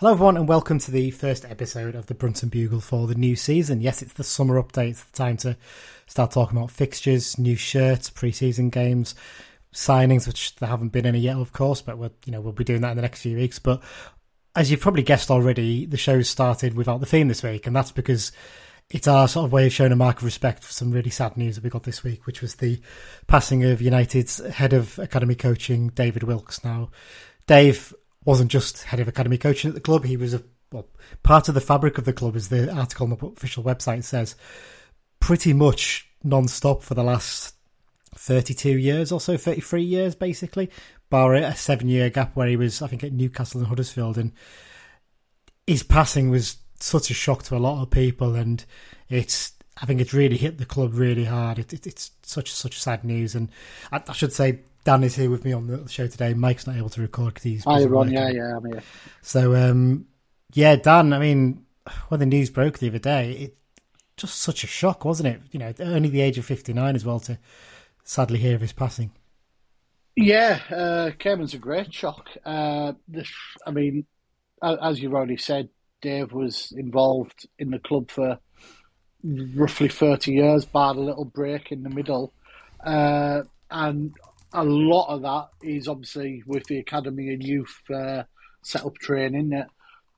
Hello, everyone, and welcome to the first episode of the Brunton Bugle for the new season. Yes, it's the summer update. It's the time to start talking about fixtures, new shirts, pre-season games, signings, which there haven't been any yet, of course, but we're, you know, we'll be doing that in the next few weeks. But as you've probably guessed already, the show started without the theme this week, and that's because it's our sort of way of showing a mark of respect for some really sad news that we got this week, which was the passing of United's head of academy coaching, David Wilkes. Now, Dave wasn't just head of academy coaching at the club; he was a well, part of the fabric of the club, as the article on the official website says, pretty much non-stop for the last 32 years or so, 33 years basically, bar a seven-year gap where he was, I think, at Newcastle and Huddersfield, and his passing was such a shock to a lot of people, and it's. I think it's really hit the club really hard. It, it, it's such such sad news, and I, I should say Dan is here with me on the show today. Mike's not able to record because he's. Hi, Ron. Yeah, yeah, I'm here. So, um, yeah, Dan. I mean, when the news broke the other day, it just such a shock, wasn't it? You know, only the age of fifty nine as well to sadly hear of his passing. Yeah, uh, Cameron's a great shock. Uh, I mean, as you've already said, Dave was involved in the club for roughly 30 years, barred a little break in the middle. Uh, and a lot of that is obviously with the academy and youth uh, setup training. That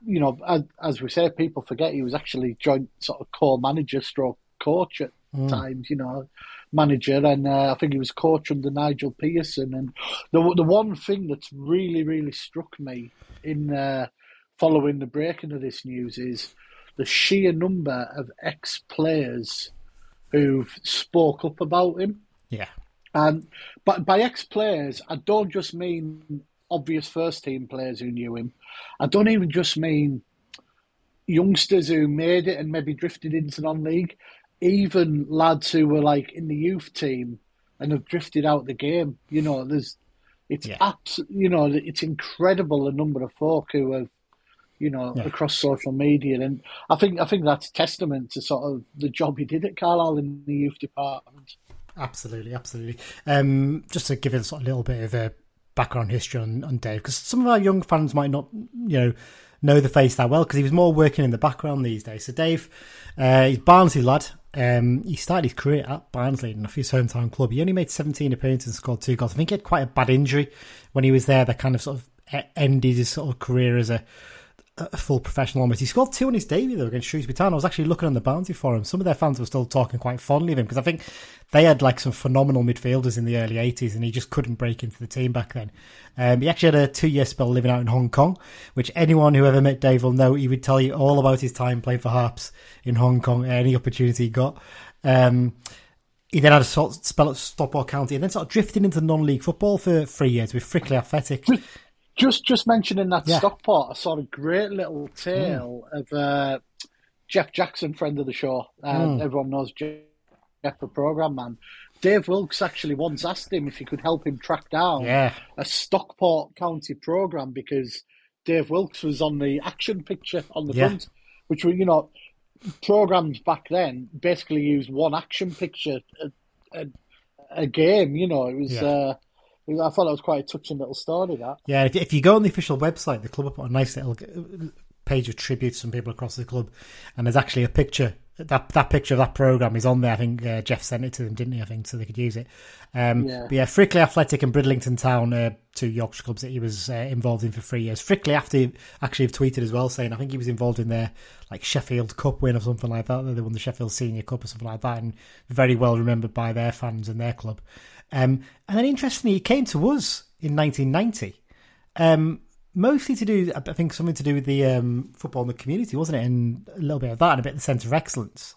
you know, as, as, we say, people forget he was actually joint sort of core manager, stroke coach at mm. times. You know, manager, and uh, I think he was coach under Nigel Pearson. And the the one thing that's really really struck me in uh, following the breaking of this news is the sheer number of ex players who've spoke up about him. Yeah. And but by ex players, I don't just mean obvious first team players who knew him. I don't even just mean youngsters who made it and maybe drifted into non league. Even lads who were like in the youth team and have drifted out the game. You know, there's it's yeah. abs- you know, it's incredible the number of folk who have you know, yeah. across social media. And I think I think that's testament to sort of the job he did at Carlisle in the youth department. Absolutely, absolutely. Um, just to give us a little bit of a background history on, on Dave, because some of our young fans might not, you know, know the face that well because he was more working in the background these days. So Dave, uh, he's Barnsley lad. Um, he started his career at Barnsley in his hometown club. He only made 17 appearances and scored two goals. I think he had quite a bad injury when he was there that kind of sort of ended his sort of career as a a full professional almost. He scored two on his debut though against Shrewsbury Town. I was actually looking on the bounty for him. Some of their fans were still talking quite fondly of him because I think they had like some phenomenal midfielders in the early 80s and he just couldn't break into the team back then. Um, he actually had a two year spell living out in Hong Kong, which anyone who ever met Dave will know he would tell you all about his time playing for Harps in Hong Kong, any opportunity he got. Um, he then had a sort of spell at Stockport County and then sort of drifted into non league football for three years with Frickley Athletic. Just just mentioning that yeah. Stockport, I saw a great little tale mm. of uh, Jeff Jackson, friend of the show. Uh, mm. Everyone knows Jeff, the program man. Dave Wilkes actually once asked him if he could help him track down yeah. a Stockport County program because Dave Wilkes was on the action picture on the yeah. front, which were you know programs back then basically used one action picture a, a, a game. You know, it was. Yeah. Uh, I thought that was quite a touching little story. That yeah, if, if you go on the official website, the club put a nice little page of tributes from people across the club, and there's actually a picture. That that picture of that program is on there. I think uh, Jeff sent it to them, didn't he? I think so they could use it. Um, yeah. But yeah, Frickley Athletic and Bridlington Town, uh, two Yorkshire clubs that he was uh, involved in for three years. Frickley after actually have tweeted as well, saying I think he was involved in their like Sheffield Cup win or something like that. They won the Sheffield Senior Cup or something like that, and very well remembered by their fans and their club. Um, and then interestingly, he came to us in 1990, um, mostly to do, I think, something to do with the um, football in the community, wasn't it? And a little bit of that and a bit of the centre of excellence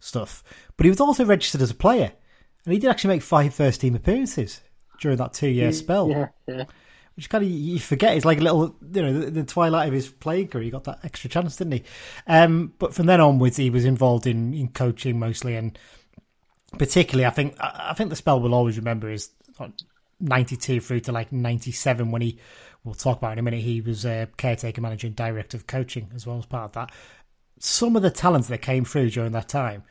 stuff. But he was also registered as a player, and he did actually make five first team appearances during that two year spell. Yeah, yeah. Which kind of you forget it's like a little, you know, the, the, twilight of his playing career. He got that extra chance, didn't he? Um, but from then onwards, he was involved in, in coaching mostly and particularly, I think I think the spell we'll always remember is ninety two through to like ninety seven when he we'll talk about in a minute. He was a caretaker manager and director of coaching as well as part of that. Some of the talents that came through during that time,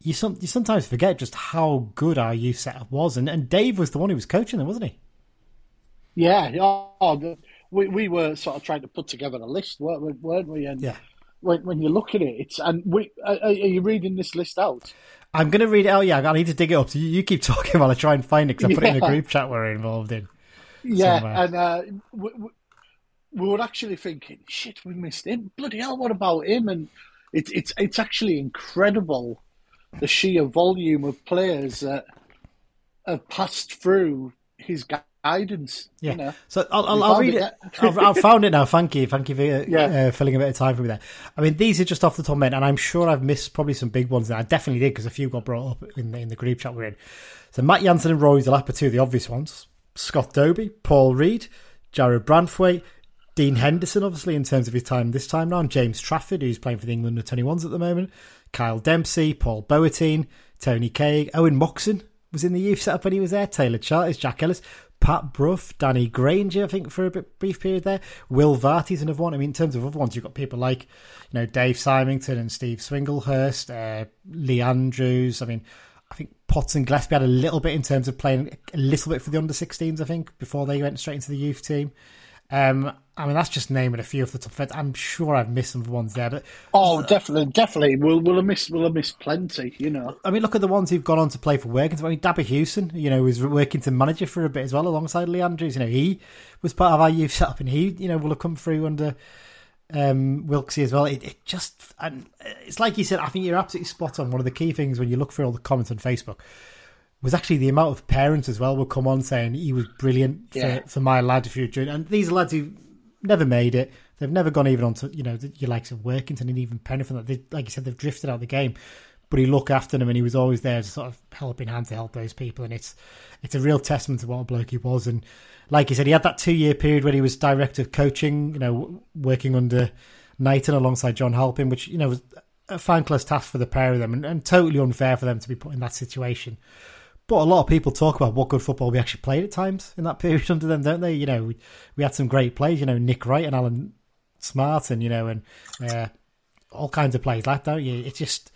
you some you sometimes forget just how good our youth setup was, and and Dave was the one who was coaching them, wasn't he? Yeah, oh, oh we, we were sort of trying to put together a list, weren't we? Weren't we? And Yeah. When, when you look at it, it's and we are, are you reading this list out? I'm going to read it out. Yeah, I need to dig it up. So you, you keep talking while I try and find it because I put it in a group chat we're involved in. Yeah, somewhere. and uh, we, we, we were actually thinking, shit, we missed him. Bloody hell, what about him? And it's it's it's actually incredible the sheer volume of players that have passed through his guidance. Yeah. You know? So I'll, I'll, I'll read it, it. I've, I've found it now. Thank you. Thank you for uh, Yeah. uh, filling a bit of time for me there. I mean, these are just off the top of my head, and I'm sure I've missed probably some big ones. And I definitely did because a few got brought up in the, in the group chat we're in. So Matt Jansen and Rory Delap are two of the obvious ones. Scott Dobie, Paul Reed, Jarrad Branthwaite, Dean Henderson, obviously, in terms of his time this time round. James Trafford, who's playing for the England under 21s at the moment. Kyle Dempsey, Paul Boertien, Tony Craig, Owen Moxon was in the youth setup when he was there. Taylor Charters, Jack Ellis, Pat Bruff, Danny Grainger, I think, for a bit, brief period there. Will Varty's another one. I mean, in terms of other ones, you've got people like, you know, Dave Symington and Steve Swinglehurst, uh, Lee Andrews. I mean, I think Potts and Gillespie had a little bit in terms of playing a little bit for the under 16s, I think, before they went straight into the youth team. Um, I mean, that's just naming a few of the top feds. I'm sure I've missed some of the ones there, but Oh, definitely, definitely. We'll we'll have missed we'll have missed plenty. You know. I mean, look at the ones who've gone on to play for Workington. I mean, Dabba Hewson, you know, was working to manager for a bit as well, alongside Lee Andrews. You know, he was part of our youth setup, and he, you know, will have come through under um, Wilksy as well. It, it just, and it's like you said. I think you're absolutely spot on. One of the key things when you look through all the comments on Facebook was actually the amount of parents as well would come on saying he was brilliant for, Yeah. for my lad doing. And these are lads who never made it. They've never gone even on to you know your likes of Workington and even Penrith. They, like you said, they've drifted out of the game. But he looked after them, and he was always there as a sort of helping hand to help those people. And it's it's a real testament to what a bloke he was. And like you said, he had that two year period where he was director of coaching, you know, working under Knighton alongside John Halpin, which you know was a thankless task for the pair of them, and, and totally unfair for them to be put in that situation. But a lot of people talk about what good football we actually played at times in that period under them, don't they? You know, we, we had some great plays, you know, Nick Wright and Allan Smart, and you know, and uh, all kinds of plays like that. Don't you? It's just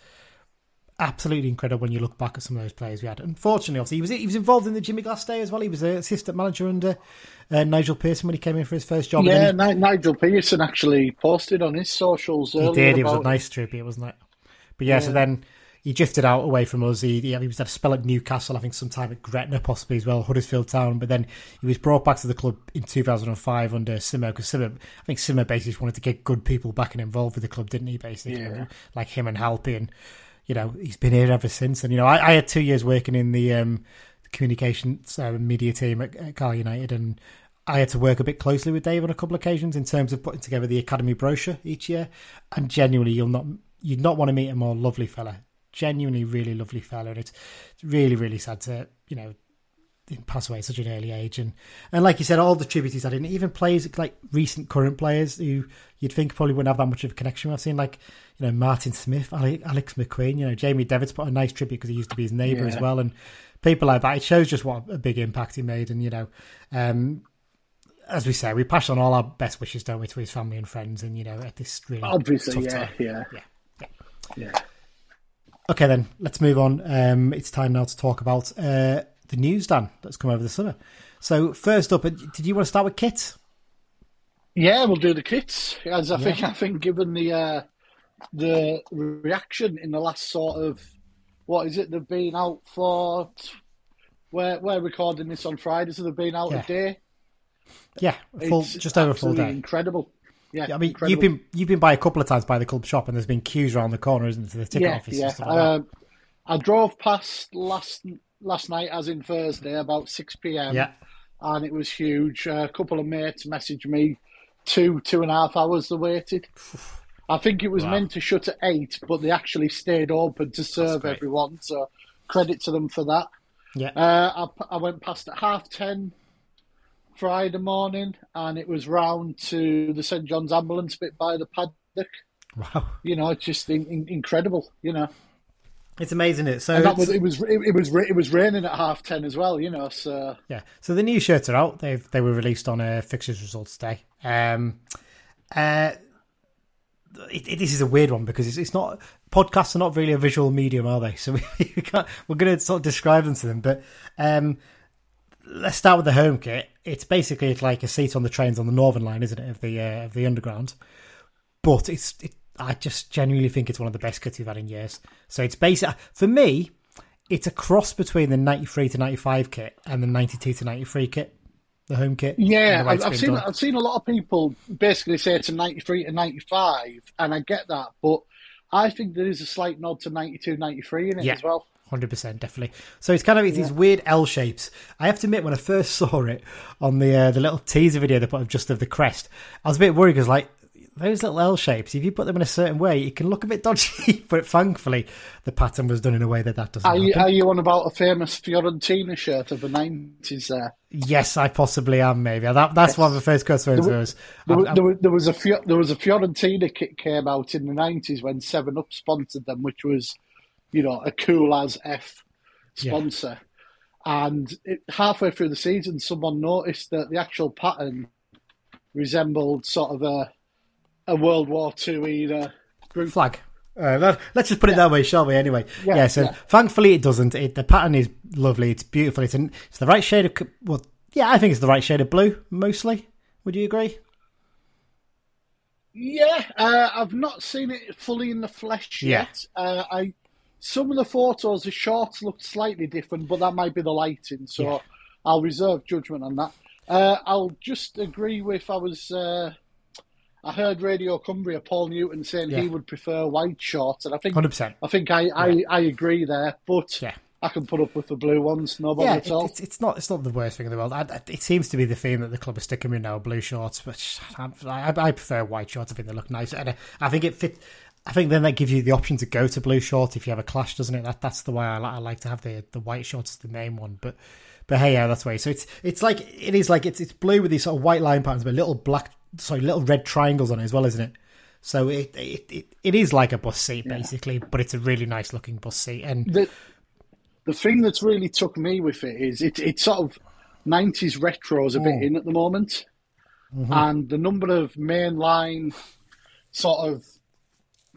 absolutely incredible when you look back at some of those players we had. Unfortunately, obviously, he was he was involved in the Jimmy Glass day as well. He was an assistant manager under uh, Nigel Pearson when he came in for his first job. Yeah, then Ni- Nigel Pearson actually posted on his socials he, earlier. he did. It was a nice tribute, wasn't it? But yeah, so then he drifted out away from us. He, he, he was at a spell at Newcastle, I think, sometime at Gretna possibly as well, Huddersfield Town. But then he was brought back to the club in 2005 under Simo because Simo, I think Simo basically just wanted to get good people back and involved with the club, didn't he? Basically, Yeah. like him and Halpy, and you know he's been here ever since. And you know, I, I had two years working in the um, communications uh, media team at, at Carl United, and I had to work a bit closely with Dave on a couple of occasions in terms of putting together the academy brochure each year. And genuinely, you'll not you'd not want to meet a more lovely fella. Genuinely, really lovely fellow, and it's it's really, really sad to you know pass away at such an early age. And and like you said, all the tributes he's had in, even players like recent current players who you'd think probably wouldn't have that much of a connection. with. I've seen like you know Martin Smith, Alex McQueen, you know Jamie Devitt's put a nice tribute because he used to be his neighbour as well, and people like that. It shows just what a big impact he made, and you know. Um, as we say, we pass on all our best wishes, don't we, to his family and friends, and you know, at this really Obviously, yeah, yeah, Yeah, yeah. yeah. Okay, then let's move on. Um, it's time now to talk about uh, the news, Dan, that's come over the summer. So first up, uh, did you want to start with kit? Yeah, we'll do the kits. As I think, I think, given the uh, the reaction in the last sort of what is it? They've been out for. We're we're recording this on Friday, so they've been out Yeah. a day. Yeah, full, just over a full day. Incredible. Yeah, Yeah, I mean, incredible. you've been you've been by a couple of times by the club shop, and there's been queues around the corner, isn't it, to the ticket yeah, office yeah. like. Um, I drove past last last night, as in Thursday, about six pm. Yeah, and it was huge. a couple of mates messaged me two, two and a half hours they waited. I think it was Wow. meant to shut at eight, but they actually stayed open to serve everyone. So credit to them for that. yeah, Uh, I, I went past at half ten Friday morning, and it was round to the St John's ambulance bit by the paddock. wow, You know, it's just in, in, incredible. You know, it's amazing. It so that was it was it, it was it was raining at half ten as well. You know, so Yeah. So the new shirts are out. They've they were released on a fixtures results day. Um, uh, it, it, this is a weird one because it's, it's not podcasts are not really a visual medium, are they? So we, we can't, we're going to sort of describe them to them. But um, let's start with the home kit. It's basically like a seat on the trains on the Northern Line, isn't it, of the uh, of the Underground? But it's it, I just genuinely think it's one of the best kits we've had in years. So it's basic for me. It's a cross between the '93 to '95 kit and the '92 to '93 kit, the home kit. Yeah, I've, I've seen done. I've seen a lot of people basically say it's a '93 to '95, and I get that, but I think there is a slight nod to 92, 93 in it yeah. as well. Hundred percent, definitely. So it's kind of it's yeah. these weird L shapes. I have to admit, when I first saw it on the uh, the little teaser video they put of just of the crest, I was a bit worried because like those little L shapes, if you put them in a certain way, it can look a bit dodgy. but thankfully, the pattern was done in a way that that doesn't. Are you, are you on about a famous Fiorentina shirt of the nineties? There. Yes, I possibly am. Maybe that, that's yes. one of the first questions. There, was, there, was, there, was, there was a there was a Fiorentina kit came out in the nineties when Seven Up sponsored them, which was, you know, a cool as f sponsor. Yeah. And it, halfway through the season, someone noticed that the actual pattern resembled sort of a a World War Two era group flag. Uh, let's just put it yeah. that way, shall we? Anyway, yeah. yeah so yeah. thankfully it doesn't. It, the pattern is lovely. It's beautiful. It's in, it's the right shade of well, yeah, I think it's the right shade of blue mostly. Would you agree? Yeah, uh, I've not seen it fully in the flesh yet. Uh, I some of the photos, the shorts looked slightly different, but that might be the lighting. So I'll reserve judgment on that. Uh, I'll just agree with I was uh, I heard Radio Cumbria, Paul Newton saying yeah. he would prefer white shorts, and I think 100%. I think I, I, yeah. I agree there, but yeah. I can put up with the blue ones, no yeah, at all. It's, it's, not it's not the worst thing in the world. I, it seems to be the theme that the club is sticking with now, blue shorts, but I, I, prefer white shorts. I think they look nice, and I think it fit. I think then that gives you the option to go to blue shorts if you have a clash, doesn't it? That that's the way I, I like to have the the white shorts as the main one, but. But hey, yeah, that's way. So it's it's like it is like it's it's blue with these sort of white line patterns, but little black sorry, little red triangles on it as well, isn't it? So it it, it, it is like a bus seat basically, yeah. but it's a really nice looking bus seat. And the the thing that's really took me with it is it it's sort of nineties retros a bit oh. in at the moment, mm-hmm. and the number of mainline sort of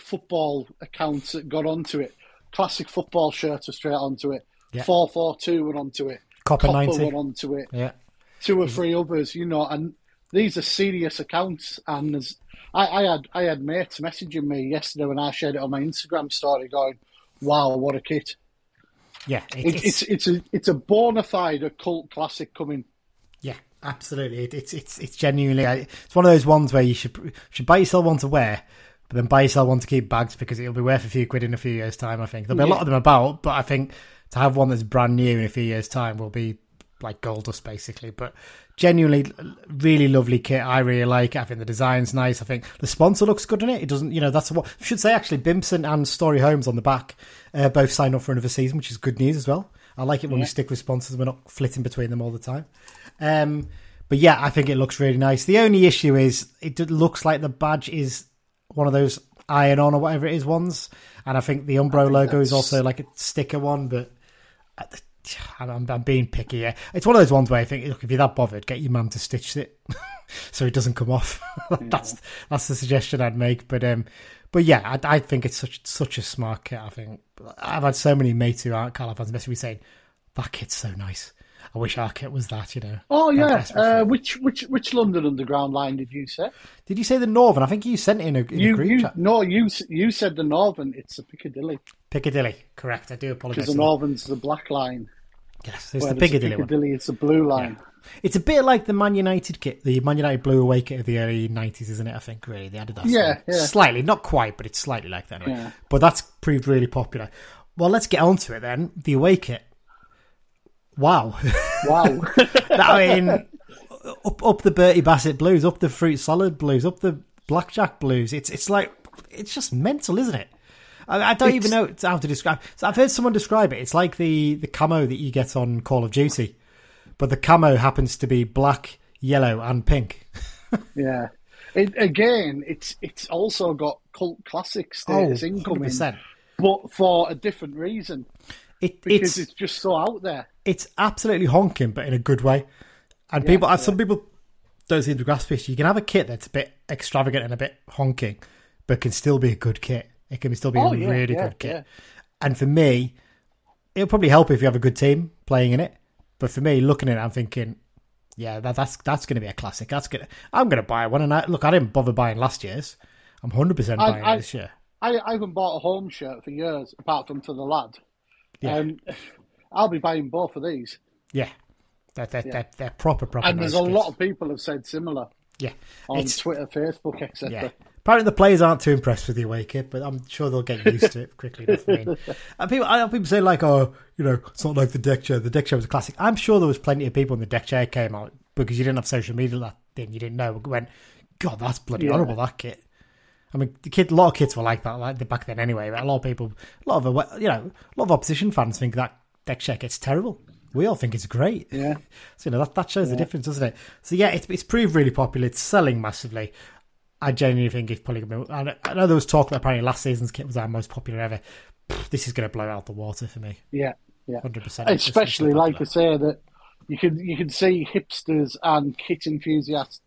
football accounts that got onto it. Classic football shirts were straight onto it. Four four two went onto it. Copa, Copa 90. went onto it. Yeah. Two or three others, you know, and these are serious accounts, and I, I had I had mates messaging me yesterday when I shared it on my Instagram story, going, "Wow, what a kit!" Yeah, it, it's, it's it's a it's a bona fide a cult classic coming. Yeah, absolutely. It, it's it's it's genuinely uh, it's one of those ones where you should should buy yourself one to wear, but then buy yourself one to keep bags because it'll be worth a few quid in a few years' time. I think there'll be a lot of them about, but I think to have one that's brand new in a few years' time will be like gold dust basically. But genuinely really lovely kit. I really like it. I think the design's nice. I think the sponsor looks good in it. It doesn't, you know, that's what I should say actually. Bimson and Story Homes on the back uh, both signed up for another season, which is good news as well. I like it when yeah. we stick with sponsors. We're not flitting between them all the time. Um, but yeah, I think it looks really nice. The only issue is it looks like the badge is one of those iron on or whatever it is ones, and I think the Umbro think logo that's... is also like a sticker one, but I'm, I'm, being picky. Yeah. It's one of those ones where I think, look, if you're that bothered, get your mum to stitch it so it doesn't come off. that's that's the suggestion I'd make. But um, but yeah, I, I, think it's such such a smart kit. I think I've had so many mates who aren't Carlisle fans me saying that kit's so nice. I wish our kit was that, you know. Oh yeah. Uh, which which which London Underground line did you say? Did you say the Northern? I think you sent it in a, in you, a group you, chat. No, you you said the Northern. It's the Piccadilly. Piccadilly, correct. I do apologise. Because the Northern's the black line. Yes, it's the Piccadilly, Piccadilly one. It's a blue line. Yeah. It's a bit like the Man United kit, the Man United blue away kit of the early nineties, isn't it? I think really they added that. Yeah, yeah. Slightly, not quite, but it's slightly like that. Anyway. Yeah. But that's proved really popular. Well, let's get on to it then. The away kit. Wow, wow. I mean, up up the Bertie Bassett blues, up the Fruit Salad blues, up the Blackjack blues. It's it's like it's just mental, isn't it? I, I don't it's, even know how to describe. So I've heard someone describe it. It's like the the camo that you get on Call of Duty, but the camo happens to be black, yellow, and pink. yeah. It, again, it's it's also got cult classic status oh, incoming, but for a different reason. It, because it's, it's, just so out there. It's absolutely honking, but in a good way. And yeah, people, yeah. some people don't seem to grasp it. You can have a kit that's a bit extravagant and a bit honking, but can still be a good kit. It can still be oh, a yeah, really good kit. And for me, it'll probably help if you have a good team playing in it. But for me, looking at it, I'm thinking, yeah, that, that's that's going to be a classic. That's gonna. I'm going to buy one. And I, look, I didn't bother buying last year's. I'm 100 percent buying I- it this year. I, I haven't bought a home shirt for years, apart from to the lad. Yeah. Um, I'll be buying both of these. Yeah, they're they're, they're, they're proper proper. And there's a kits. lot of people have said similar yeah. on It's- Twitter, Facebook, etc. Yeah. Apparently, the players aren't too impressed with the away kit, but I'm sure they'll get used to it quickly enough. I mean, and people, I know people say like, "Oh, you know, it's not like the deck chair. The deck chair was a classic." I'm sure there was plenty of people when the deck chair came out because you didn't have social media that then you didn't know. Went, God, that's bloody Yeah. horrible. That kit. I mean, the kid, a lot of kids were like that, like the- back then anyway. But a lot of people, a lot of you know, a lot of opposition fans think that deck check, it's terrible. We all think it's great. Yeah. So, you know, that, that shows the difference, doesn't it? So, yeah, it's, it's proved really popular. It's selling massively. I genuinely think it's probably going to I know- I know there was talk that apparently last season's kit was our most popular ever. This is going to blow out the water for me. Yeah, yeah. 100%. It's just- it's so Especially, like I say, that you can you can see hipsters and kit enthusiasts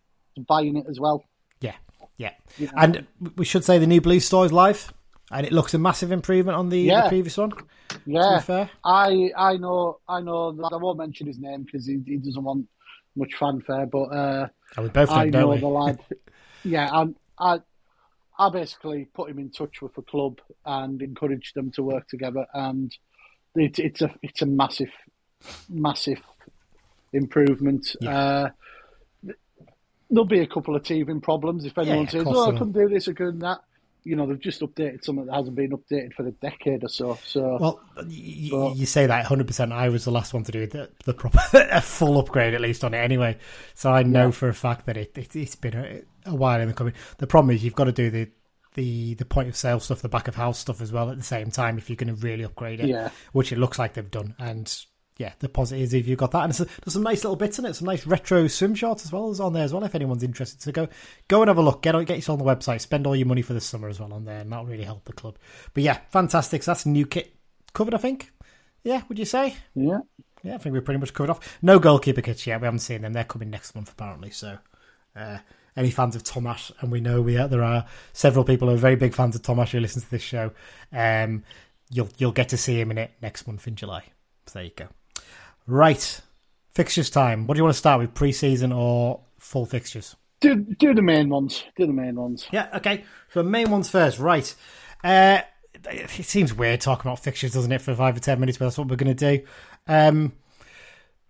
buying it as well. Yeah, yeah. You know? And we should say the new Blue Store is live. And it looks a massive improvement on the, the previous one. Yeah. I I know I know. that- I won't mention his name because he, he doesn't want much fanfare. But uh, we both I know we? the lad. Yeah, and I I basically put him in touch with the club and encouraged them to work together. And it, it's a it's a massive massive improvement. Yeah. Uh, there'll be a couple of teething problems if anyone yeah, says, "Oh, I couldn't do this, I couldn't that." You know, they've just updated something that hasn't been updated for a decade or so. So Well, you, But- you say that 100%. I was the last one to do the, the proper a full upgrade, at least on it anyway. So I know Yeah. for a fact that it, it, it's been a, a while in the coming. The problem is you've got to do the, the, the point of sale stuff, the back of house stuff as well at the same time if you're going to really upgrade it, Yeah. which it looks like they've done. And yeah, the positive is if you've got that. And there's, there's some nice little bits in it, some nice retro swim shorts as well as on there as well if anyone's interested. So go go and have a look. Get, get yourself on the website, spend all your money for the summer as well on there, and that'll really help the club. But yeah, fantastic. So that's a new kit covered, I think. Yeah, would you say? yeah, Yeah, I think we're pretty much covered off. No goalkeeper kits yet. We haven't seen them. They're coming next month apparently. So, uh, any fans of Tomash, and we know we are, there are several people who are very big fans of Tomash who listen to this show. Um, you'll you'll get to see him in it next month in July. So there you go. Right, fixtures time. What do you want to start with? Pre-season or full fixtures? do do the main ones. Do the main ones. Yeah, okay. So main ones first, right? Uh, it seems weird talking about fixtures, doesn't it, for five or ten minutes? But that's what we're going to do. Um,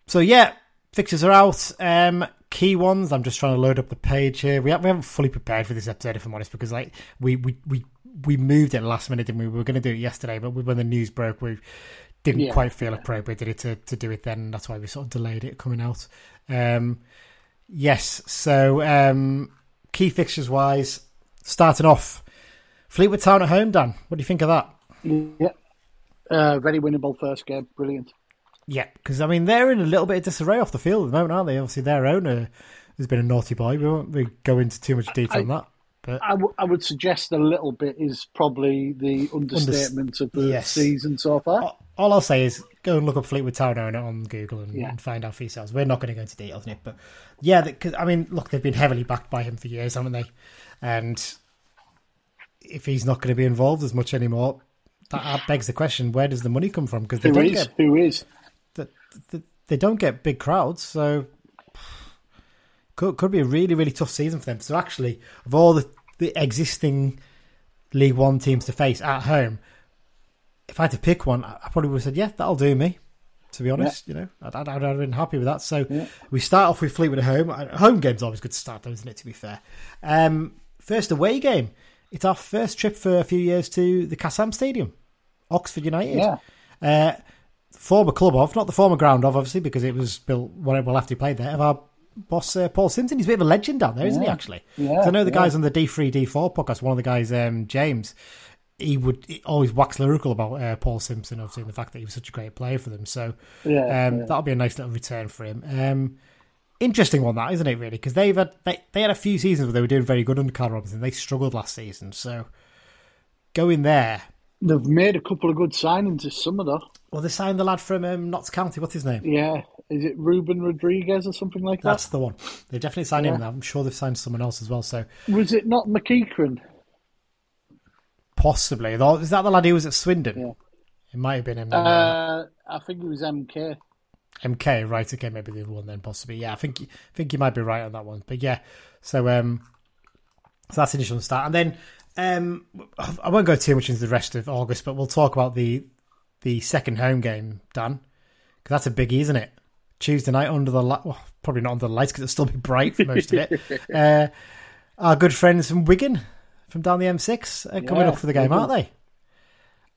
so yeah, fixtures are out. Um, key ones. I'm just trying to load up the page here. We, ha- we haven't fully prepared for this episode, if I'm honest, because like we we we, we moved it last minute, and we? we were going to do it yesterday, but when the news broke, we didn't Yeah, quite feel appropriate did it to, to do it then. That's why we sort of delayed it coming out. Um, yes, so um, key fixtures wise, starting off, Fleetwood Town at home. Dan, what do you think of that? Yeah, uh, very winnable first game. Brilliant. Yeah, because I mean they're in a little bit of disarray off the field at the moment, aren't they? Obviously, their owner has been a naughty boy. We won't really go into too much detail on that, but I, w- I would suggest a little bit is probably the understatement of the yes. season so far. all- I'll say is go and look up Fleetwood Town owner on Google and, Yeah. and find out for yourselves. We're not going to go into details on it, but yeah, because I mean, look, they've been heavily backed by him for years, haven't they? And if he's not going to be involved as much anymore, that begs the question: Where does the money come from? Because they Who don't is? get Who is? that- they don't get big crowds, so could could be a really really tough season for them. So actually, of all the the existing League One teams to face at home, if I had to pick one, I probably would have said, yeah, that'll do me. To be honest, you know, I'd, I'd, I'd have been happy with that. So Yeah. we start off with Fleetwood at home. Home game's always good to start, though, isn't it? To be fair, um, first away game. It's our first trip for a few years to the Kassam Stadium, Oxford United. Yeah. Uh, former club of, not the former ground of, obviously, because it was built well well after he played there, of our boss uh, Paul Simpson. He's a bit of a legend down there, isn't he, actually? Yeah, I know the yeah. guys on the D3, D4 podcast, one of the guys, um, James, he would he always wax lyrical about uh, Paul Simpson, obviously, and the fact that he was such a great player for them. So Yeah, um, yeah. that'll be a nice little return for him. Um, interesting one, that, isn't it, really? Because they've had, they, they had a few seasons where they were doing very good under Karl Robinson. They struggled last season. So going there, They've made a couple of good signings this summer, though. well, they signed the lad from um, Notts County. What's his name? Yeah, is it Ruben Rodrigues or something like that? That's the one. They've definitely signed him. Yeah. and I'm sure they've signed someone else as well. So Was it not McEachran? possibly, is that the lad who was at Swindon? Yeah. It might have been him. Uh, Uh, I think it was MK. MK, right? Okay, maybe the other one then possibly. Yeah, I think I think you might be right on that one. But yeah, so um, so that's initial start, and then um, I won't go too much into the rest of August, but we'll talk about the the second home game, Dan, because that's a biggie, isn't it? Tuesday night under the light, well, probably not under the lights because it'll still be bright for most of it. Uh, our good friends from Wigan, from down the M6, are coming Yeah, up for the game, aren't they?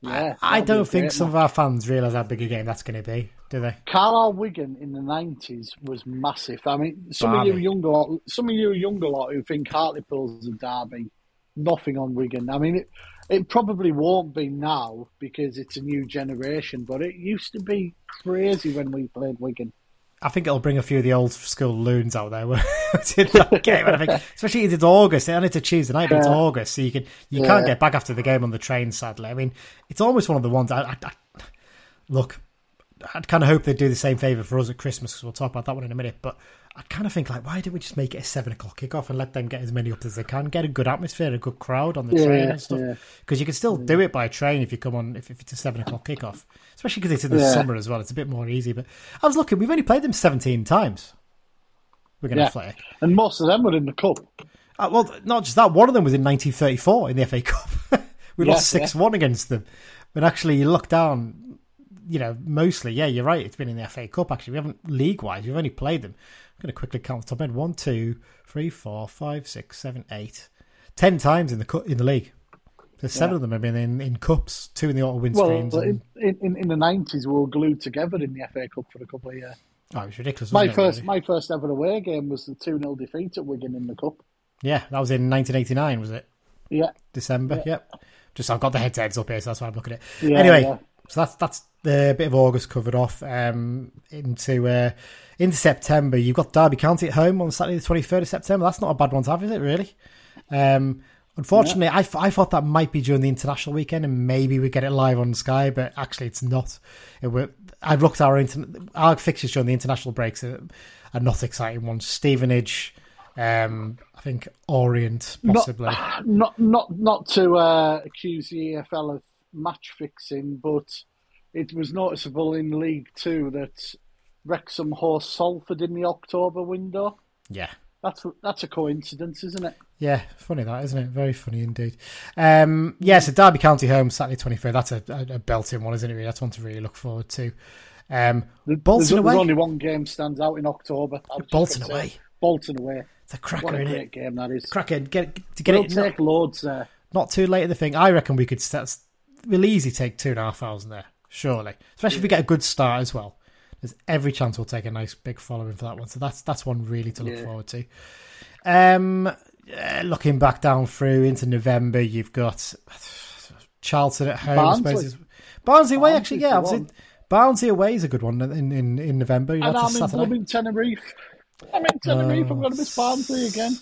Yeah, I a don't think great some of our fans realise how big a game that's going to be, do they? Carlisle Wigan in the nineties was massive. I mean, some of you Barney. younger lot, some of you are younger lot who think Hartlepool's a derby, nothing on Wigan. I mean, it, it probably won't be now because it's a new generation, but it used to be crazy when we played Wigan. I think it'll bring a few of the old school loons out there in that game. And I think, especially it's August, and it's a Tuesday night, but it's August, so you can you can't get back after the game on the train. Sadly, I mean, it's almost one of the ones. I, I, I look, I'd kind of hope they'd do the same favour for us at Christmas because we'll talk about that one in a minute. But I kind of think like, why didn't we just make it a seven o'clock kickoff and let them get as many up as they can, get a good atmosphere, a good crowd on the Yeah, train and stuff? yeah. Because you can still do it by train if you come on if, if it's a seven o'clock kickoff, especially because it's in the Yeah. summer as well. It's a bit more easy. But I was looking, we've only played them seventeen times. We're going to Yeah. play. And most of them were in the cup. Uh, well, not just that. One of them was in 1934 in the FA Cup. we Yeah, lost six one against them. But actually, you look down. You know, mostly, yeah, you're right. It's been in the FA Cup. Actually, we haven't league wise. We've only played them. I'm going to quickly count the top end: one, two, three, four, five, six, seven, eight, ten times in the cu- in the league. There's seven Yeah. of them have been in, in cups, two in the auto Well, windscreens. and, in, in, in the nineties, we were glued together in the FA Cup for a couple of years. oh, it was ridiculous. My it, first, really? my first ever away game was the two 0 defeat at Wigan in the cup. yeah, that was in 1989, was it? Yeah, December. Yep. Just I've got the head to heads up here, so that's why I'm looking at it. Yeah, anyway, yeah. So that's that's the bit of August covered off. Um, into uh, into September, you've got Derby County at home on Saturday the 23rd of September. That's not a bad one to have, is it? Really? Um, unfortunately, I, th- I thought that might be during the international weekend, and maybe we get it live on Sky, but actually, it's not. It were, I looked at our inter- our fixtures during the international breaks are, are not exciting ones. Stevenage. Um, I think Orient possibly. Not, not, not, not to uh, accuse the EFL of match fixing, but it was noticeable in League Two that Wrexham host Salford in the October window. yeah. That's that's a coincidence, isn't it? Yeah, funny that, isn't it? Very funny indeed. Um, yeah, so Derby County home Saturday twenty third. That's a, a, a belting one, isn't it? Really, that's one to really look forward to. Um, There's, Bolton there's away. only one game stands out in October. I was just Bolton say, away. Bolton away. It's a What cracker a in great it. game that is. Cracker. Get to get We'll it not, take loads there. not too late in the thing. I reckon we could. Start, we'll easily take two and a half thousand there, surely. Especially if we get a good start as well. There's every chance we'll take a nice big following for that one. So that's that's one really to look Yeah. forward to. Um, uh, looking back down through into November, you've got Charlton at home. I suppose Barnsley. is- Barnsley away, Barnsley's actually, yeah. Obviously. Barnsley away is a good one in in, in November. And That's a I'm in Saturday. blooming Tenerife. I'm in Tenerife. I'm going to miss Barnsley again.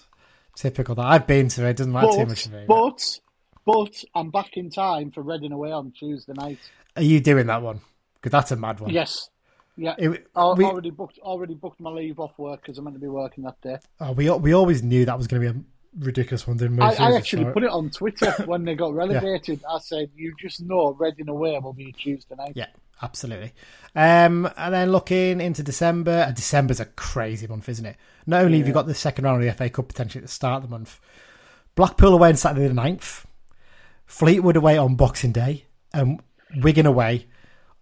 Typical that I've been to it. Doesn't matter too much of it. but, but I'm back in time for Reading away on Tuesday night. Are you doing that one? Because that's a mad one. Yes. Yeah. It- I we- already booked already booked my leave off work because I'm going to be working that day. Oh, we we always knew that was going to be a ridiculous one, didn't we? I, As soon as I actually put it on Twitter when they got relegated. I said, "You just know Reading away will be a Tuesday night." Yeah, absolutely. Um, and then looking into December, uh, December's a crazy month, isn't it? Not only have you got the second round of the FA Cup potentially at the start of the month, Blackpool away on Saturday the 9th, Fleetwood away on Boxing Day, and Wigan away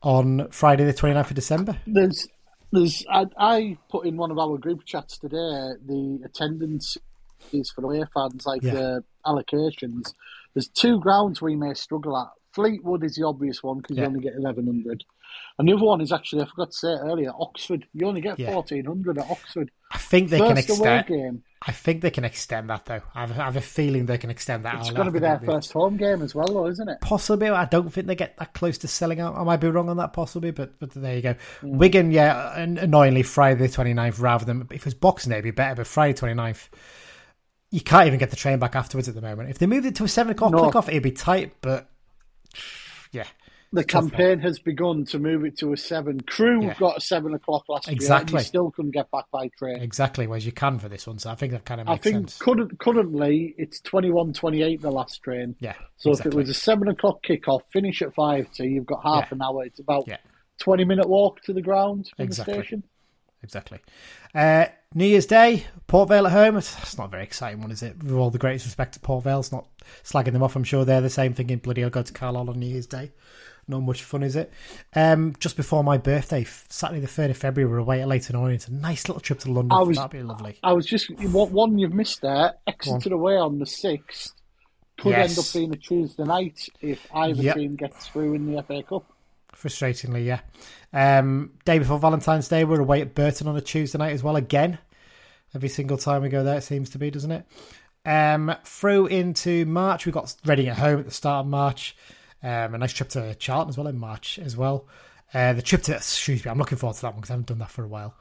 on Friday the 29th of December. There's, there's. I, I put in one of our group chats today the attendance is for away fans, like Yeah. the allocations. There's two grounds we may struggle at. Fleetwood is the obvious one because Yeah. you only get 1100. And the other one is actually, I forgot to say it earlier, Oxford. You only get Yeah. 1400 at Oxford. I think they can First away extend. game. I think they can extend that though. I have, I have a feeling they can extend that. It's going to be their first home game as well, though, isn't it? Possibly, I don't think they get that close to selling out. I might be wrong on that, possibly, but but there you go. Mm. Wigan, yeah, an- annoyingly Friday the 29th rather than if it was Boxing Day, it'd be better. But Friday 29th, you can't even get the train back afterwards at the moment. If they moved it to a seven o'clock No. kickoff, it'd be tight. But yeah, The campaign has begun to move it to a seven. Crew Yeah. got a seven o'clock last year. Exactly. Still couldn't get back by train. exactly. Whereas you can for this one, so I think that kind of makes sense I think current, currently it's 21 28 the last train. Yeah. So exactly. if it was a seven o'clock kickoff, finish at five, so you've got half Yeah. an hour. It's about Yeah. twenty minute walk to the ground from Exactly. the station. Exactly. Uh, New Year's Day, Port Vale at home. It's, it's not a very exciting one, is it? With all the greatest respect to Port Vale, it's not slagging them off. I'm sure they're the same thinking, bloody, I'll go to Carlisle on New Year's Day. Not much fun, is it? Um, just before my birthday, Saturday the 3rd of February, we're away at Leyton Orient. A nice little trip to London. I was- That'd be lovely. I was just one you've missed there. Exeter away on the sixth could Yes. end up being a Tuesday night if either Yep. team gets through in the FA Cup. Frustratingly, yeah. Um, day before Valentine's Day, we're away at Burton on a Tuesday night as well. Again, every single time we go there, it seems to be, doesn't it? Um, through into March, we've got Reading at home at the start of March. Um, a nice trip to Charlton as well in March as well. Uh, the trip to Shrewsbury, I'm looking forward to that one because I haven't done that for a while.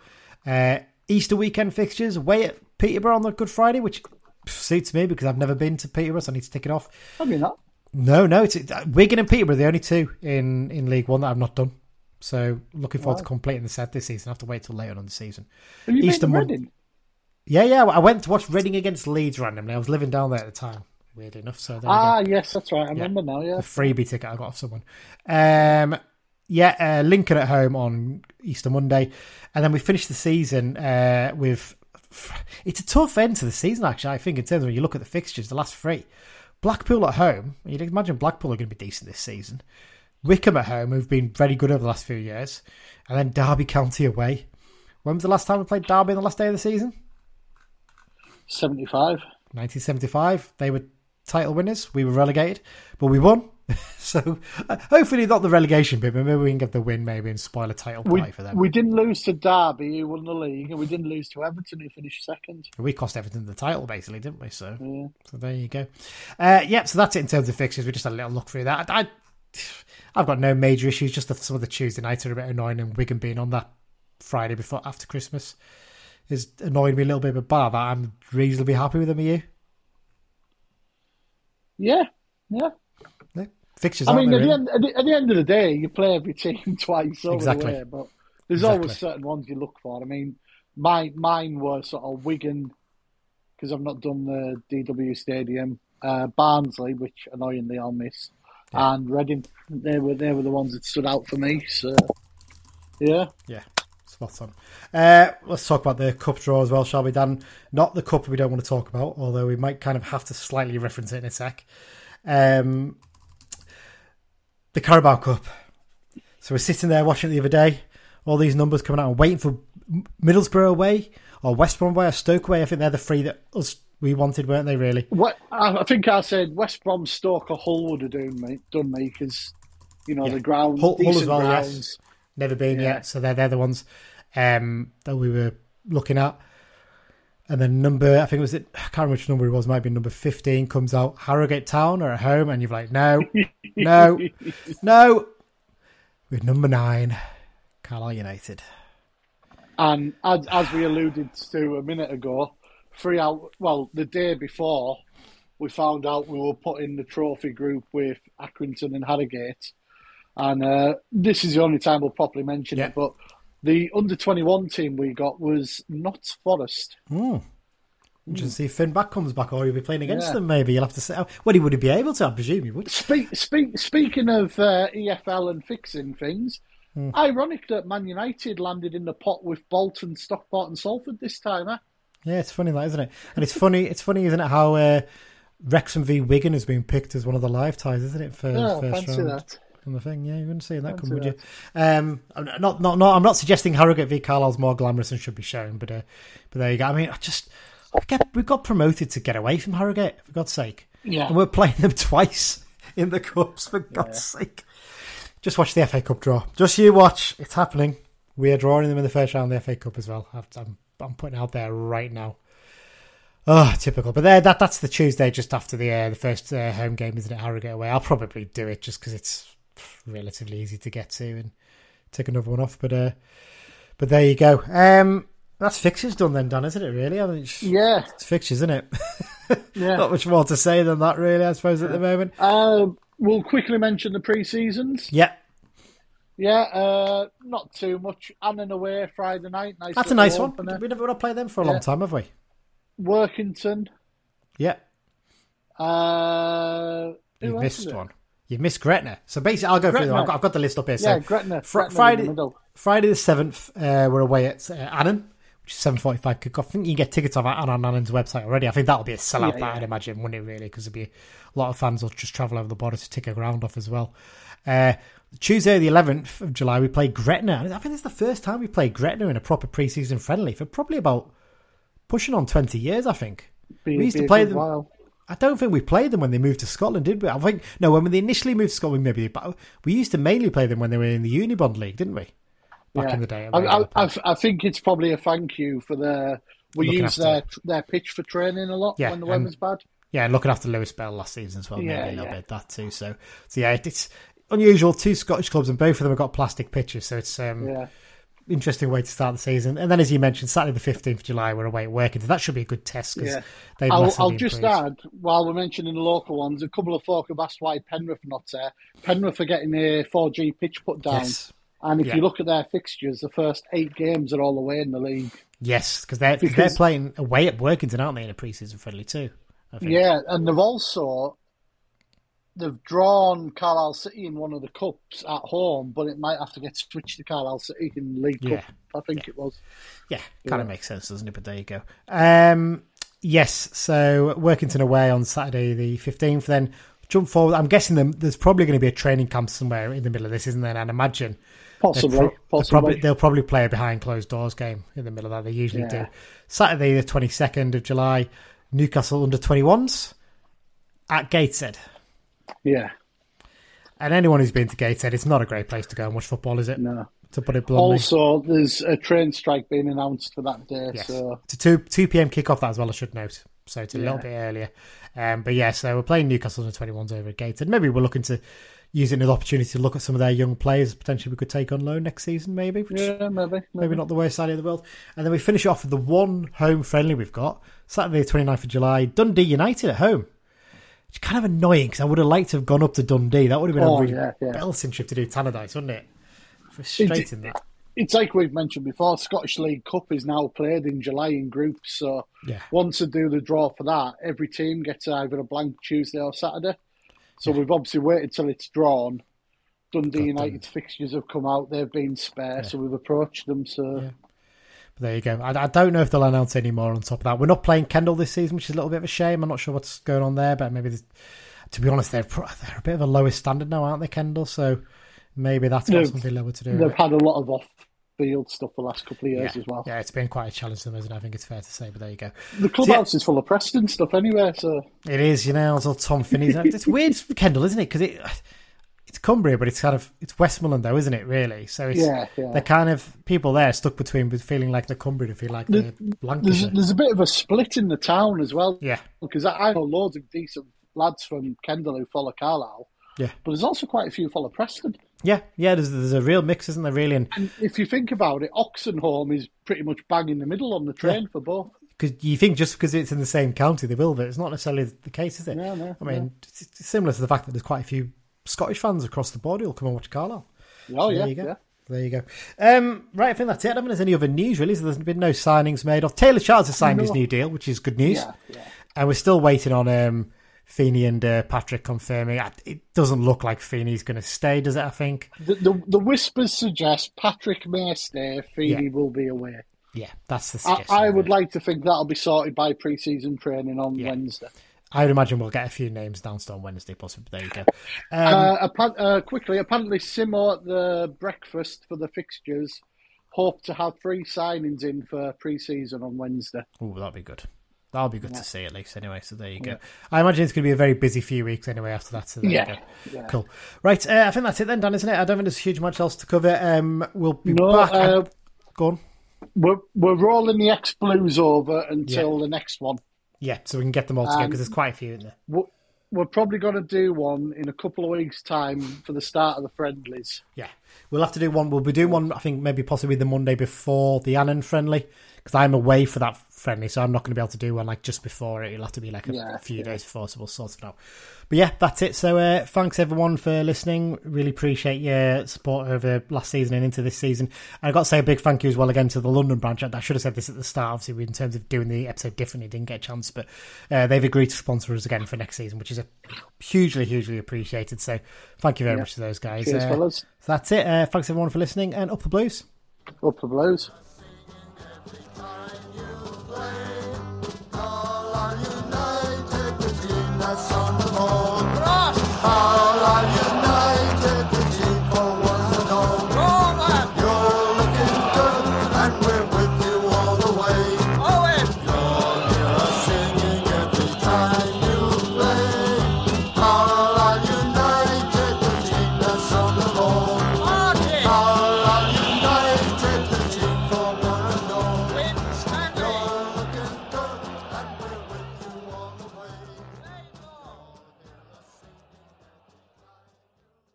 Uh, Easter weekend fixtures away at Peterborough on the Good Friday, which suits me because I've never been to Peterborough, so I need to tick it off. I mean that. No, no, it's uh, Wigan and Peterborough, are the only two in, in League One that I've not done. So looking forward to completing the set this season. I have to wait till later on the season. Have you Easter been to Mon- Reading? Yeah, yeah. I went to watch Reading against Leeds randomly. I was living down there at the time, weird enough. So Ah, yes, that's right. I remember now. Yeah. The freebie ticket I got off someone. Um, yeah, uh, Lincoln at home on Easter Monday, and then we finished the season uh, with. It's a tough end to the season, actually. I think in terms of when you look at the fixtures, the last three. Blackpool at home. You'd imagine Blackpool are going to be decent this season. Wycombe at home, who've been very good over the last few years, and then Derby County away. When was the last time we played Derby on the last day of the season? Seventy-five. 1975. They were title winners. We were relegated, but we won. so uh, hopefully not the relegation bit, but maybe we can get the win maybe and spoil a title We, play for them. we didn't lose to Derby, who won the league, and we didn't lose to Everton, who finished second. We cost Everton the title basically, didn't we? So, Yeah. so there you go. Uh, yep. So that's it in terms of fixtures. We just had a little look through that. I, I've got no major issues. Just that some of the Tuesday nights are a bit annoying, and Wigan being on that Friday before after Christmas is annoying me a little bit. But bar that, I'm reasonably happy with them. Are you? Yeah, yeah. No? Fixtures. I mean, at the, end, at, the, at the end of the day, you play every team twice over Exactly. the way, but there's Exactly. always certain ones you look for. I mean, my mine were sort of Wigan because I've not done the DW Stadium, uh, Barnsley, which annoyingly I'll miss, Yeah. and Reading. They were they were the ones that stood out for me. So, yeah, Yeah, spot on. Uh, let's talk about the cup draw as well, shall we, Dan? Not the cup we don't want to talk about, although we might kind of have to slightly reference it in a sec. Um, the Carabao Cup. So we're sitting there watching it the other day, all these numbers coming out and waiting for Middlesbrough away or West Brom away or Stoke away. I think they're the three that us we wanted, weren't they? Really? what I, think I said West Brom, Stoke, or Hull would have done me done me because you know Yeah. the ground Hull- decent well, yes. Never been Yeah. yet, so they're they're the ones um, that we were looking at. And then number, I think it was it. I can't remember which number it was. Might be number fifteen. Comes out Harrogate Town or at home, and you're like, no, no, no. With number nine, Carlisle United. And as, as we alluded to a minute ago, three out, well, the day before, we found out we were put in the trophy group with Accrington and Harrogate. And uh, this is the only time we'll properly mention Yeah. it, but the under 21 team we got was not Forest. Hmm. Interesting to see if Finn back comes back, or you'll be playing against Yeah. them. Maybe you'll have to say. Well, he would be able to. I presume he would. Speak, speak, speaking of uh, EFL and fixing things, Hmm. ironic that Man United landed in the pot with Bolton, Stockport, and Salford this time, eh? Yeah, it's funny that, isn't it? And it's funny. It's funny, isn't it? How uh, Wrexham v Wigan has been picked as one of the live ties, isn't it? For Yeah, first fancy round. that. The thing. Yeah, you wouldn't see that come, would you? Um, I'm not, not, not. I'm not suggesting Harrogate v Carlisle's more glamorous and should be shown, but uh, but there you go. I mean, I just I we got promoted to get away from Harrogate for God's sake, Yeah. and we're playing them twice in the cups for God's sake. Just watch the FA Cup draw. Just you watch. It's happening. We are drawing them in the first round of the FA Cup as well. I'm, I'm putting it out there right now. Oh, typical. But there, that that's the Tuesday just after the uh, the first uh, home game, isn't it? Harrogate away. I'll probably do it just because it's relatively easy to get to and take another one off. But uh, but there you go. Um, that's fixtures done then, Dan, isn't it? Really? I mean, it's, Yeah, it's fixtures, isn't it? yeah. Not much more to say than that, really. I suppose at the moment. Um, we'll quickly mention the pre-seasons. Yeah, Yeah, uh, not too much. Annan away Friday night. Nice that's a nice one. opener. We never not played them for a Yeah. long time, have we? Workington. Yeah, Uh, you missed one. You've missed Gretna. So basically, I'll go through them. I've got, I've got the list up here. Yeah, So Gretna. Fri- Gretna Friday, the. Friday the seventh, uh, we're away at uh, Annan, which is seven forty-five kickoff. I think you can get tickets off on Annan's website already. I think that'll be a sellout. Yeah, yeah. I'd imagine, wouldn't it? Really, because there'll be a lot of fans will just travel over the border to tick a ground off as well. Uh, Tuesday the eleventh of July, we play Gretna. I think it's the first time we played Gretna in a proper pre-season friendly for probably about pushing on twenty years. I think. Be, We used to play them- while. I don't think we played them when they moved to Scotland, did we? I think no. When they initially moved to Scotland, maybe, but we used to mainly play them when they were in the Unibond League, didn't we? Back Yeah. in the day. I, I, I, I think it's probably a thank you for the. We Looking use their their pitch for training a lot Yeah, when the weather's bad. yeah, and looking after Lewis Bell last season as well, maybe Yeah, a little bit that too. So, so yeah, it's unusual. Two Scottish clubs, and both of them have got plastic pitches, so it's um, Yeah, interesting way to start the season. And then, as you mentioned, Saturday the fifteenth of July, we're away at Workington. That should be a good test because Yeah. they've I'll, I'll just improved. add while we're mentioning the local ones, a couple of folk have asked why Penrith are not there. Penrith are getting a 4G pitch put down, Yes, and if Yeah. you look at their fixtures, the first eight games are all away in the league. yes, because they're 'cause they're Because- playing away at Workington, aren't they, in a pre-season friendly too? I think. Yeah, and they've also they've drawn Carlisle City in one of the cups at home, but it might have to get switched to Carlisle City in League Yeah. Cup. I think it was. Yeah, kind of makes sense, doesn't it? But there you go. Um, yes, so Workington away on Saturday the 15th. Then jump forward. I'm guessing them, there's probably going to be a training camp somewhere in the middle of this, isn't there? And imagine they'll Possibly, they'll possibly. probably, they'll probably play a behind closed doors game in the middle of that. They usually Yeah. do. Saturday the 22nd of July, Newcastle under 21s at Gateshead. Yeah, And anyone who's been to Gateshead, it's not a great place to go and watch football, is it? no. To put it bluntly. Also, there's a train strike being announced for that day, Yes. so It's a 2, 2 p.m. kickoff, that as well, I should note. So it's a Yeah. little bit earlier. Um, but yeah, so we're playing Newcastle under 21s over at Gateshead. Maybe we're looking to use it as an opportunity to look at some of their young players potentially we could take on loan next season, maybe. Which yeah, maybe, maybe. maybe not the worst idea in the world. And then we finish off with the one home friendly we've got Saturday, the 29th of July, Dundee United at home. It's kind of annoying because I would have liked to have gone up to Dundee. That would have been Oh, a really yeah, yeah. belting trip to do Tannadice, wouldn't it? Frustrating that. It's like we've mentioned before. Scottish League Cup is now played in July in groups, so Yeah. once they do the draw for that, every team gets either a blank Tuesday or Saturday. So we've obviously waited till it's drawn. Dundee Got United's fixtures have come out; they've been spare, so we've approached them. So Yeah. But there you go. I, I don't know if they'll announce any more on top of that. We're not playing Kendal this season, which is a little bit of a shame. I'm not sure what's going on there, but maybe, to be honest, they're, they're a bit of a lower standard now, aren't they, Kendal? So maybe that's got They've- something lower to do. they've had a lot of off-field stuff the last couple of Yeah. years as well. yeah, it's been quite a challenge to them, isn't it? I think it's fair to say, but there you go. The clubhouse is full of Preston stuff anyway, so It is, you know, it's all Tom Finney's. it's weird, for Kendal, isn't it? Because it, it's Cumbria, but it's kind of it's Westmorland, though, isn't it? Really, so it's yeah, yeah. they're kind of people there stuck between with feeling like the Cumbria to feel like the There's, Lancashire. there's a bit of a split in the town as well. Yeah, because I, I know loads of decent lads from Kendal who follow Carlisle, yeah, but there's also quite a few follow Preston. yeah, yeah. There's there's a real mix, isn't there? Really, and And if you think about it, Oxenholme is pretty much bang in the middle on the train for both. because you think just because it's in the same county they will, but it's not necessarily the case, is it? No, no, I mean, it's it's similar to the fact that there's quite a few Scottish fans across the border who'll come and watch Carlisle. Oh There yeah, you go. yeah. There you go. Um, right, I think that's it. I don't think there's any other news really. So there's been no signings made. Off Taylor Charters has signed his new deal, which is good news, Yeah, yeah. and we're still waiting on um, Feeney and uh, Patrick confirming. It doesn't look like Feeney's going to stay, does it? I think. The, the the whispers suggest Patrick may stay, Feeney Yeah. will be away. Yeah, that's the I. I would like to think that'll be sorted by pre-season training on. Wednesday. I would imagine we'll get a few names announced on Wednesday, possibly. There you go. Um, uh, uh, quickly, apparently Simo at the breakfast for the fixtures hope to have three signings in for pre-season on Wednesday. Oh, that'll be good. That'll be good to see at least. Anyway, so there you go. I imagine it's going to be a very busy few weeks anyway after that. So there you Yeah, go. yeah. Cool. Right, uh, I think that's it then, Dan, isn't it? I don't think there's huge much else to cover. Um, we'll be No, back. uh, Go on. We're we're rolling the X Blues over until the next one. Yeah, so we can get them all together um, because there's quite a few in there. We're, we're probably going to do one in a couple of weeks' time for the start of the friendlies. Yeah, we'll have to do one. We'll be doing one. I think maybe possibly the Monday before the Annan friendly because I'm away for that friendly, so I'm not going to be able to do one like just before it. It'll have to be like a, Yeah, few yeah. days before, so we'll sort it out. But yeah, that's it. So uh, thanks everyone for listening. Really appreciate your support over last season and into this season. And I've got to say a big thank you as well again to the London branch. I should have said this at the start, obviously, in terms of doing the episode differently, didn't get a chance, but uh, they've agreed to sponsor us again for next season, which is a hugely, hugely appreciated. So thank you very Yeah. much to those guys. Cheers, Uh, fellas. so that's it. Uh, thanks everyone for listening, and up the blues. Up the blues. heart.